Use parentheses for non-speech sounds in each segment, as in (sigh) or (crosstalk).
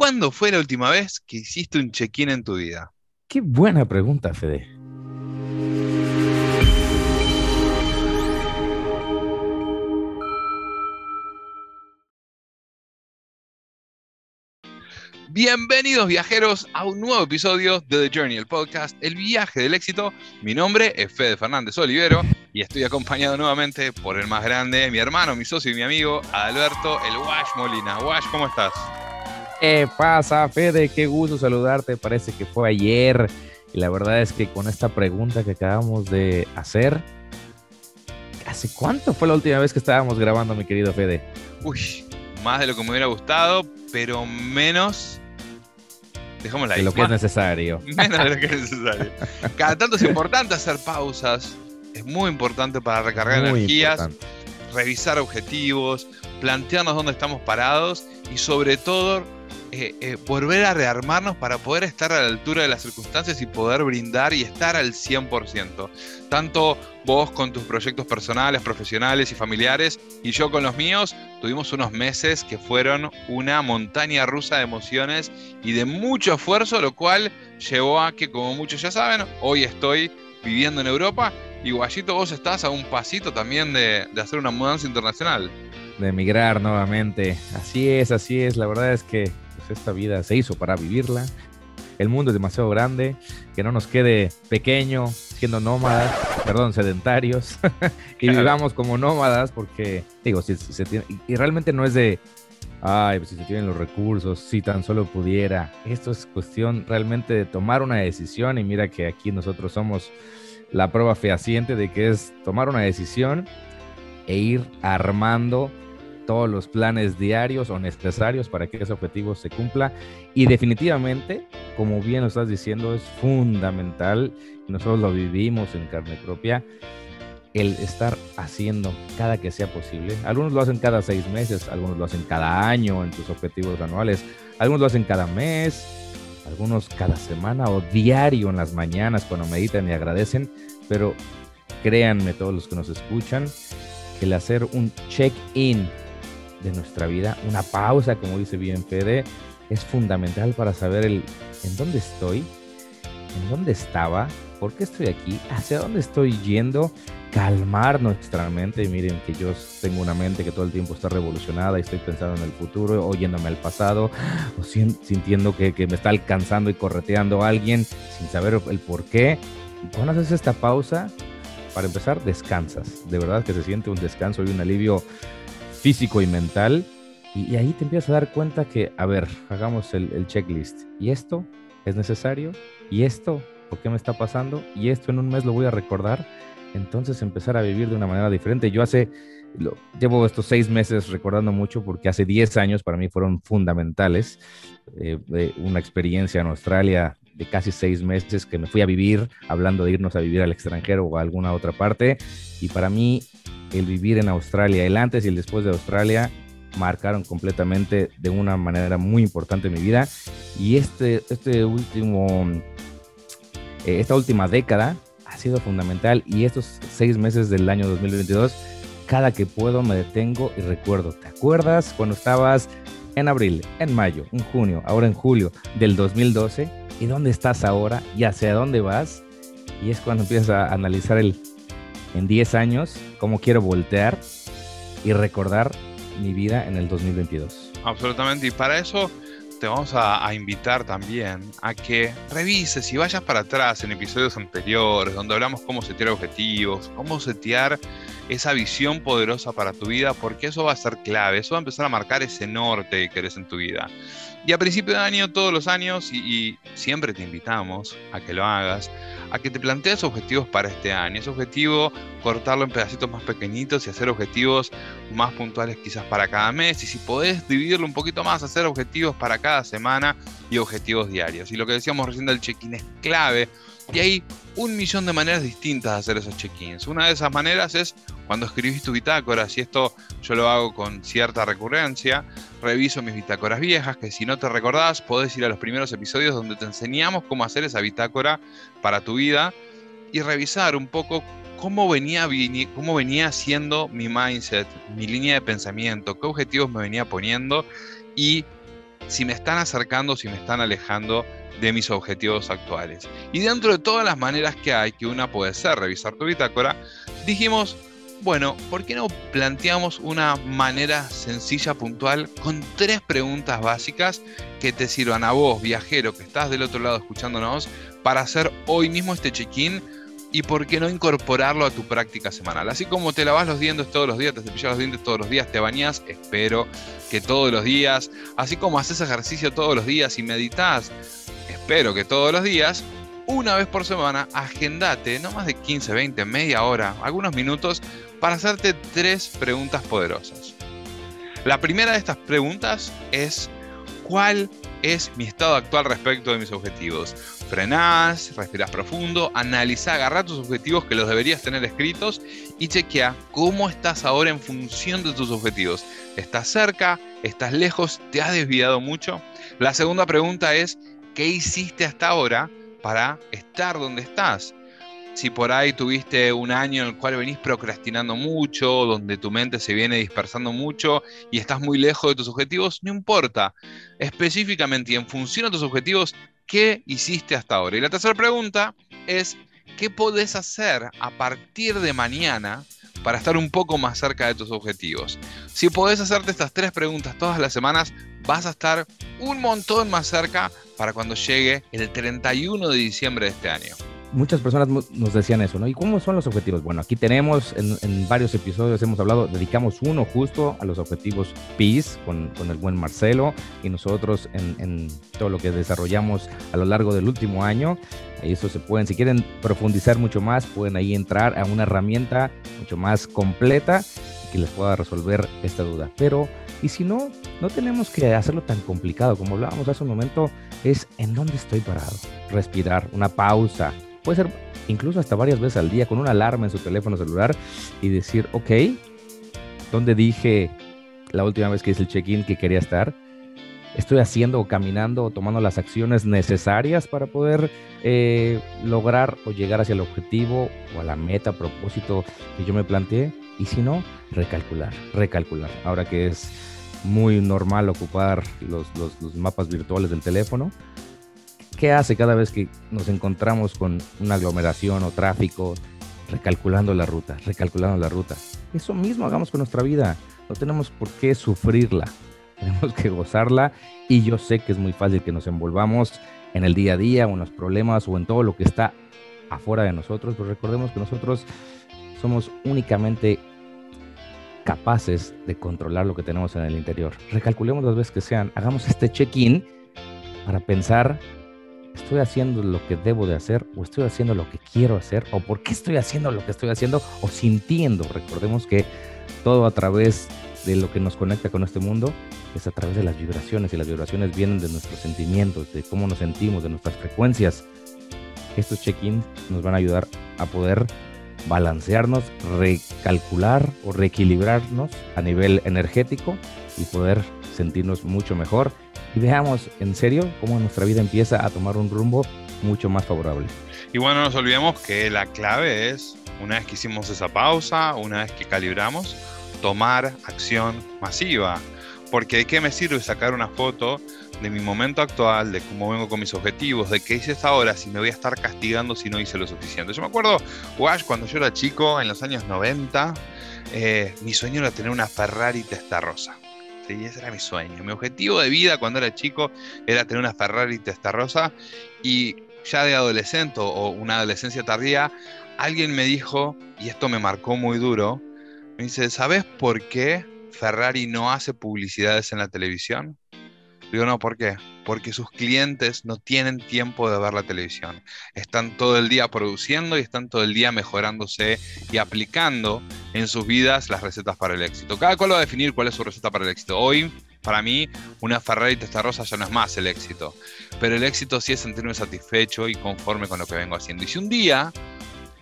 ¿Cuándo fue la última vez que hiciste un check-in en tu vida? Qué buena pregunta, Fede. Bienvenidos viajeros a un nuevo episodio de The Journey, el podcast, el viaje del éxito. Mi nombre es Fede Fernández Olivero y estoy acompañado nuevamente por el más grande, mi hermano, mi socio y mi amigo, Alberto El Wash Molina. Wash, ¿cómo estás? ¿Qué pasa, Fede? Qué gusto saludarte. Parece que fue ayer. Y la verdad es que con esta pregunta que acabamos de hacer, ¿hace cuánto fue la última vez que estábamos grabando, mi querido Fede? Uy, más de lo que me hubiera gustado, pero menos Dejémosla ahí. De lo que es necesario. (laughs) Menos de lo que es necesario. Cada tanto es importante hacer pausas. Es muy importante para recargar energías, revisar objetivos, plantearnos dónde estamos parados y sobre todo eh, eh, volver a rearmarnos para poder estar a la altura de las circunstancias y poder brindar y estar al 100%. Tanto vos con tus proyectos personales, profesionales y familiares y yo con los míos, tuvimos unos meses que fueron una montaña rusa de emociones y de mucho esfuerzo, lo cual llevó a que, como muchos ya saben, hoy estoy viviendo en Europa y Guayito, vos estás a un pasito también de, de hacer una mudanza internacional. De emigrar nuevamente. Así es, así es. La verdad es que esta vida se hizo para vivirla. El mundo es demasiado grande, que no nos quede pequeño siendo nómadas, perdón, sedentarios, (laughs) y vivamos como nómadas, porque, digo, si, se tiene, y realmente no es de, ay, pues si se tienen los recursos, si tan solo pudiera. Esto es cuestión realmente de tomar una decisión, y mira que aquí nosotros somos la prueba fehaciente de que es tomar una decisión e ir armando todos los planes diarios o necesarios para que ese objetivo se cumpla. Y definitivamente, como bien lo estás diciendo, es fundamental, nosotros lo vivimos en carne propia, el estar haciendo cada que sea posible. Algunos lo hacen cada seis meses, algunos lo hacen cada año en tus objetivos anuales, algunos lo hacen cada mes, algunos cada semana o diario en las mañanas cuando meditan y agradecen, pero créanme todos los que nos escuchan, el hacer un check-in de nuestra vida, una pausa, como dice bien Fede, es fundamental para saber el en dónde estoy, en dónde estaba, por qué estoy aquí, hacia dónde estoy yendo, calmar nuestra mente. Miren que yo tengo una mente que todo el tiempo está revolucionada y estoy pensando en el futuro, oyéndome al pasado, o sintiendo que, que me está alcanzando y correteando a alguien sin saber el por qué. Y cuando haces esta pausa, para empezar, descansas. De verdad que se siente un descanso y un alivio físico y mental. Y, ahí te empiezas a dar cuenta que, a ver, hagamos el, checklist. ¿Y esto es necesario? ¿Y esto por qué me está pasando? ¿Y esto en un mes lo voy a recordar? Entonces empezar a vivir de una manera diferente. Yo hace, lo, llevo estos seis meses recordando mucho porque hace 10 años para mí fueron fundamentales. Eh, una experiencia en Australia de casi seis meses que me fui a vivir, hablando de irnos a vivir al extranjero o a alguna otra parte. Y para mí el vivir en Australia, el antes y el después de Australia, marcaron completamente de una manera muy importante mi vida. Y este, este último, eh, esta última década ha sido fundamental. Y estos seis meses del año 2022, cada que puedo me detengo y recuerdo. ¿Te acuerdas cuando estabas en abril, en mayo, en junio, ahora en julio del 2012? ¿Y dónde estás ahora? ¿Y hacia dónde vas? Y es cuando empiezas a analizar el en 10 años, cómo quiero voltear y recordar mi vida en el 2022. Absolutamente, y para eso te vamos a, invitar también a que revises y vayas para atrás en episodios anteriores, donde hablamos cómo setear objetivos, cómo setear esa visión poderosa para tu vida, porque eso va a ser clave, eso va a empezar a marcar ese norte que querés en tu vida. Y a principio de año, todos los años, y, siempre te invitamos a que lo hagas, a que te plantees objetivos para este año. Ese objetivo, cortarlo en pedacitos más pequeñitos y hacer objetivos más puntuales quizás para cada mes. Y si podés dividirlo un poquito más, hacer objetivos para cada semana y objetivos diarios. Y lo que decíamos recién del check-in es clave y hay un millón de maneras distintas de hacer esos check-ins. Una de esas maneras es cuando escribís tu bitácora, si esto yo lo hago con cierta recurrencia, reviso mis bitácoras viejas, que si no te recordás, podés ir a los primeros episodios donde te enseñamos cómo hacer esa bitácora para tu vida y revisar un poco cómo venía, cómo venía siendo mi mindset, mi línea de pensamiento, qué objetivos me venía poniendo y si me están acercando si me están alejando de mis objetivos actuales. Y dentro de todas las maneras que hay, que una puede ser revisar tu bitácora, dijimos, bueno, ¿por qué no planteamos una manera sencilla, puntual, con tres preguntas básicas que te sirvan a vos, viajero, que estás del otro lado escuchándonos, para hacer hoy mismo este check-in y por qué no incorporarlo a tu práctica semanal. Así como te lavas los dientes todos los días, te cepillas los dientes todos los días, te bañas, espero que todos los días, así como haces ejercicio todos los días y meditas, espero que todos los días, una vez por semana, agendate, no más de 15, 20, media hora, algunos minutos, para hacerte tres preguntas poderosas. La primera de estas preguntas es, ¿cuál es mi estado actual respecto de mis objetivos? Frenás, respirás profundo, analiza, agarra tus objetivos que los deberías tener escritos y chequea cómo estás ahora en función de tus objetivos. ¿Estás cerca? ¿Estás lejos? ¿Te has desviado mucho? La segunda pregunta es, ¿qué hiciste hasta ahora para estar donde estás? Si por ahí tuviste un año en el cual venís procrastinando mucho, donde tu mente se viene dispersando mucho y estás muy lejos de tus objetivos, no importa. Específicamente y en función a tus objetivos, ¿qué hiciste hasta ahora? Y la tercera pregunta es, ¿qué podés hacer a partir de mañana para estar un poco más cerca de tus objetivos? Si podés hacerte estas tres preguntas todas las semanas, vas a estar un montón más cerca para cuando llegue el 31 de diciembre de este año muchas personas nos decían eso, ¿no? ¿Y cómo son los objetivos? Bueno, aquí tenemos, en, varios episodios hemos hablado, dedicamos uno justo a los objetivos PIS con, con el buen Marcelo y nosotros en, en, todo lo que desarrollamos a lo largo del último año. Eso se pueden, si quieren profundizar mucho más, pueden ahí entrar a una herramienta mucho más completa que les pueda resolver esta duda. Pero, y si no, no tenemos que hacerlo tan complicado como hablábamos hace un momento, es en dónde estoy parado. Respirar, una pausa, puede ser incluso hasta varias veces al día, con una alarma en su teléfono celular y decir, ok, ¿dónde dije la última vez que hice el check-in que quería estar? ¿Estoy haciendo o caminando o tomando las acciones necesarias para poder eh, lograr o llegar hacia el objetivo o a la meta, propósito que yo me planteé? Y si no, recalcular, recalcular. Ahora que es muy normal ocupar los, los mapas virtuales del teléfono, ¿Qué hace cada vez que nos encontramos con una aglomeración o tráfico? Recalculando la ruta, recalculando la ruta. Eso mismo hagamos con nuestra vida. No tenemos por qué sufrirla. (laughs) Tenemos que gozarla y yo sé que es muy fácil que nos envolvamos en el día a día o en los problemas o en todo lo que está afuera de nosotros, pero recordemos que nosotros somos únicamente capaces de controlar lo que tenemos en el interior. Recalculemos las veces que sean, hagamos este check-in para pensar ¿Estoy haciendo lo que debo de hacer o estoy haciendo lo que quiero hacer o por qué estoy haciendo lo que estoy haciendo o sintiendo? Recordemos que todo a través de lo que nos conecta con este mundo es a través de las vibraciones y las vibraciones vienen de nuestros sentimientos, de cómo nos sentimos, de nuestras frecuencias. Estos check-ins nos van a ayudar a poder balancearnos, recalcular o reequilibrarnos a nivel energético y poder sentirnos mucho mejor y veamos en serio cómo nuestra vida empieza a tomar un rumbo mucho más favorable. Y bueno, no nos olvidemos que la clave es, una vez que hicimos esa pausa, una vez que calibramos, tomar acción masiva. Porque de qué me sirve sacar una foto de mi momento actual, de cómo vengo con mis objetivos, de qué hice hasta ahora, si me voy a estar castigando si no hice lo suficiente. Yo me acuerdo, Wash, cuando yo era chico, en los años 90, eh, mi sueño era tener una Ferrari rosa y ese era mi sueño. Mi objetivo de vida cuando era chico era tener una Ferrari Testarossa y ya de adolescente o una adolescencia tardía, alguien me dijo, y esto me marcó muy duro, me dice, ¿sabes por qué Ferrari no hace publicidades en la televisión? Digo, no, ¿por qué? Porque sus clientes no tienen tiempo de ver la televisión. Están todo el día produciendo y están todo el día mejorándose y aplicando en sus vidas las recetas para el éxito. Cada cual va a definir cuál es su receta para el éxito. Hoy, para mí, una Ferrari Testarossa ya no es más el éxito. Pero el éxito sí es sentirme satisfecho y conforme con lo que vengo haciendo. Y si un día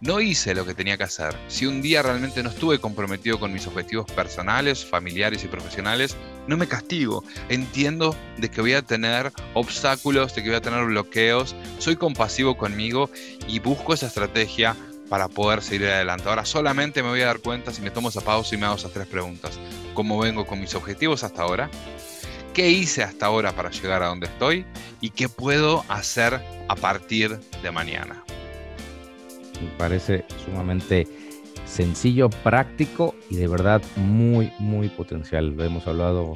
no hice lo que tenía que hacer, si un día realmente no estuve comprometido con mis objetivos personales, familiares y profesionales, no me castigo. Entiendo de que voy a tener obstáculos, de que voy a tener bloqueos, soy compasivo conmigo y busco esa estrategia para poder seguir adelante. Ahora solamente me voy a dar cuenta si me tomo esa pausa y me hago esas tres preguntas. ¿Cómo vengo con mis objetivos hasta ahora? qué hice hasta ahora para llegar a donde estoy y qué puedo hacer a partir de mañana. Me parece sumamente sencillo, práctico y de verdad muy, muy potencial. Lo hemos hablado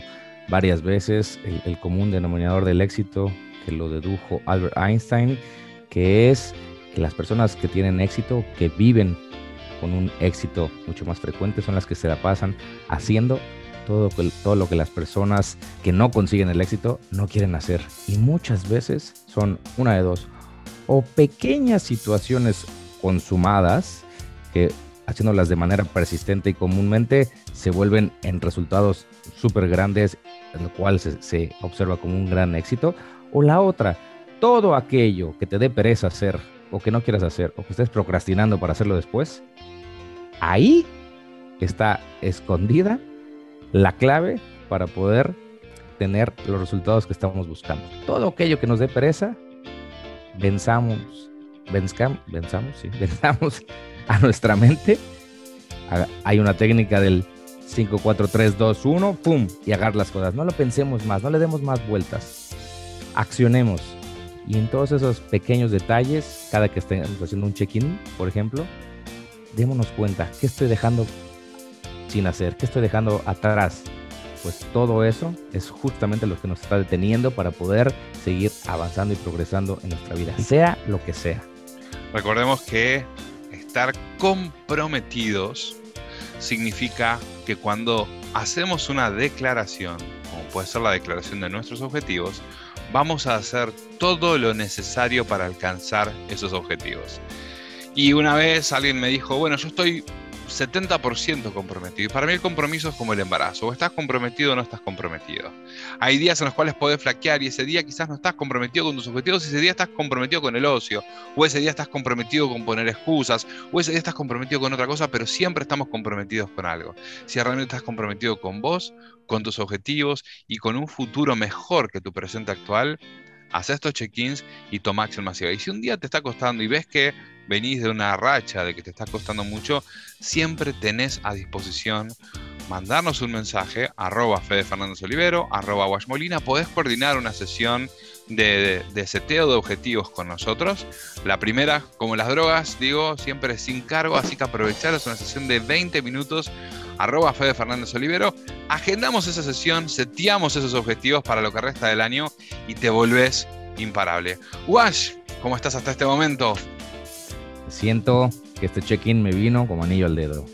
varias veces, el, común denominador del éxito que lo dedujo Albert Einstein, que es que las personas que tienen éxito, que viven con un éxito mucho más frecuente, son las que se la pasan haciendo todo, todo lo que las personas que no consiguen el éxito no quieren hacer. Y muchas veces son una de dos, o pequeñas situaciones consumadas que haciéndolas de manera persistente y comúnmente se vuelven en resultados súper grandes, lo cual se, se, observa como un gran éxito. O la otra, todo aquello que te dé pereza hacer o que no quieras hacer o que estés procrastinando para hacerlo después, ahí está escondida la clave para poder tener los resultados que estamos buscando. Todo aquello que nos dé pereza, venzamos, venzamos, venzamos, sí, (laughs) venzamos a nuestra mente. Hay una técnica del 5, 4, 3, 2, 1, ¡pum! Y agarrar las cosas. No lo pensemos más, no le demos más vueltas. Accionemos. Y en todos esos pequeños detalles, cada que estemos haciendo un check-in, por ejemplo, démonos cuenta, ¿qué estoy dejando sin hacer? ¿Qué estoy dejando atrás? Pues todo eso es justamente lo que nos está deteniendo para poder seguir avanzando y progresando en nuestra vida, sea lo que sea. Recordemos que estar comprometidos significa que cuando hacemos una declaración, como puede ser la declaración de nuestros objetivos, vamos a hacer todo lo necesario para alcanzar esos objetivos. Y una vez alguien me dijo, bueno, yo estoy 70% comprometido. Y para mí el compromiso es como el embarazo. O estás comprometido o no estás comprometido. Hay días en los cuales podés flaquear y ese día quizás no estás comprometido con tus objetivos, y ese día estás comprometido con el ocio, o ese día estás comprometido con poner excusas, o ese día estás comprometido con otra cosa, pero siempre estamos comprometidos con algo. Si realmente estás comprometido con vos, con tus objetivos y con un futuro mejor que tu presente actual, haz estos check-ins y toma acción masiva. Y si un día te está costando y ves que venís de una racha de que te está costando mucho, siempre tenés a disposición mandarnos un mensaje, arroba Fede Fernández Olivero, arroba Washmolina, podés coordinar una sesión de, de, seteo de objetivos con nosotros. La primera, como las drogas, digo, siempre sin cargo, así que aprovechar, es una sesión de 20 minutos, arroba Fede Fernández Olivero, agendamos esa sesión, seteamos esos objetivos para lo que resta del año y te volvés imparable. Wash, ¿cómo estás hasta este momento? Siento que este check-in me vino como anillo al dedo.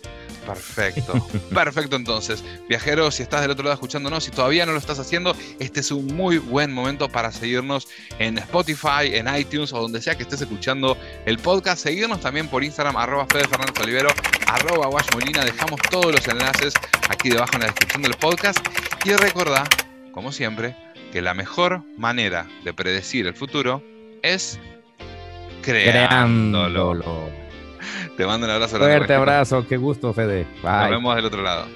Perfecto, (laughs) perfecto entonces. Viajero, si estás del otro lado escuchándonos, si todavía no lo estás haciendo, este es un muy buen momento para seguirnos en Spotify, en iTunes o donde sea que estés escuchando el podcast. Seguirnos también por Instagram, arroba Fede Fernández Olivero, arroba Molina. Dejamos todos los enlaces aquí debajo en la descripción del podcast. Y recordá, como siempre, que la mejor manera de predecir el futuro es creándolo. Te mando un abrazo. Fuerte abrazo, qué gusto, Fede. Nos vemos del otro lado.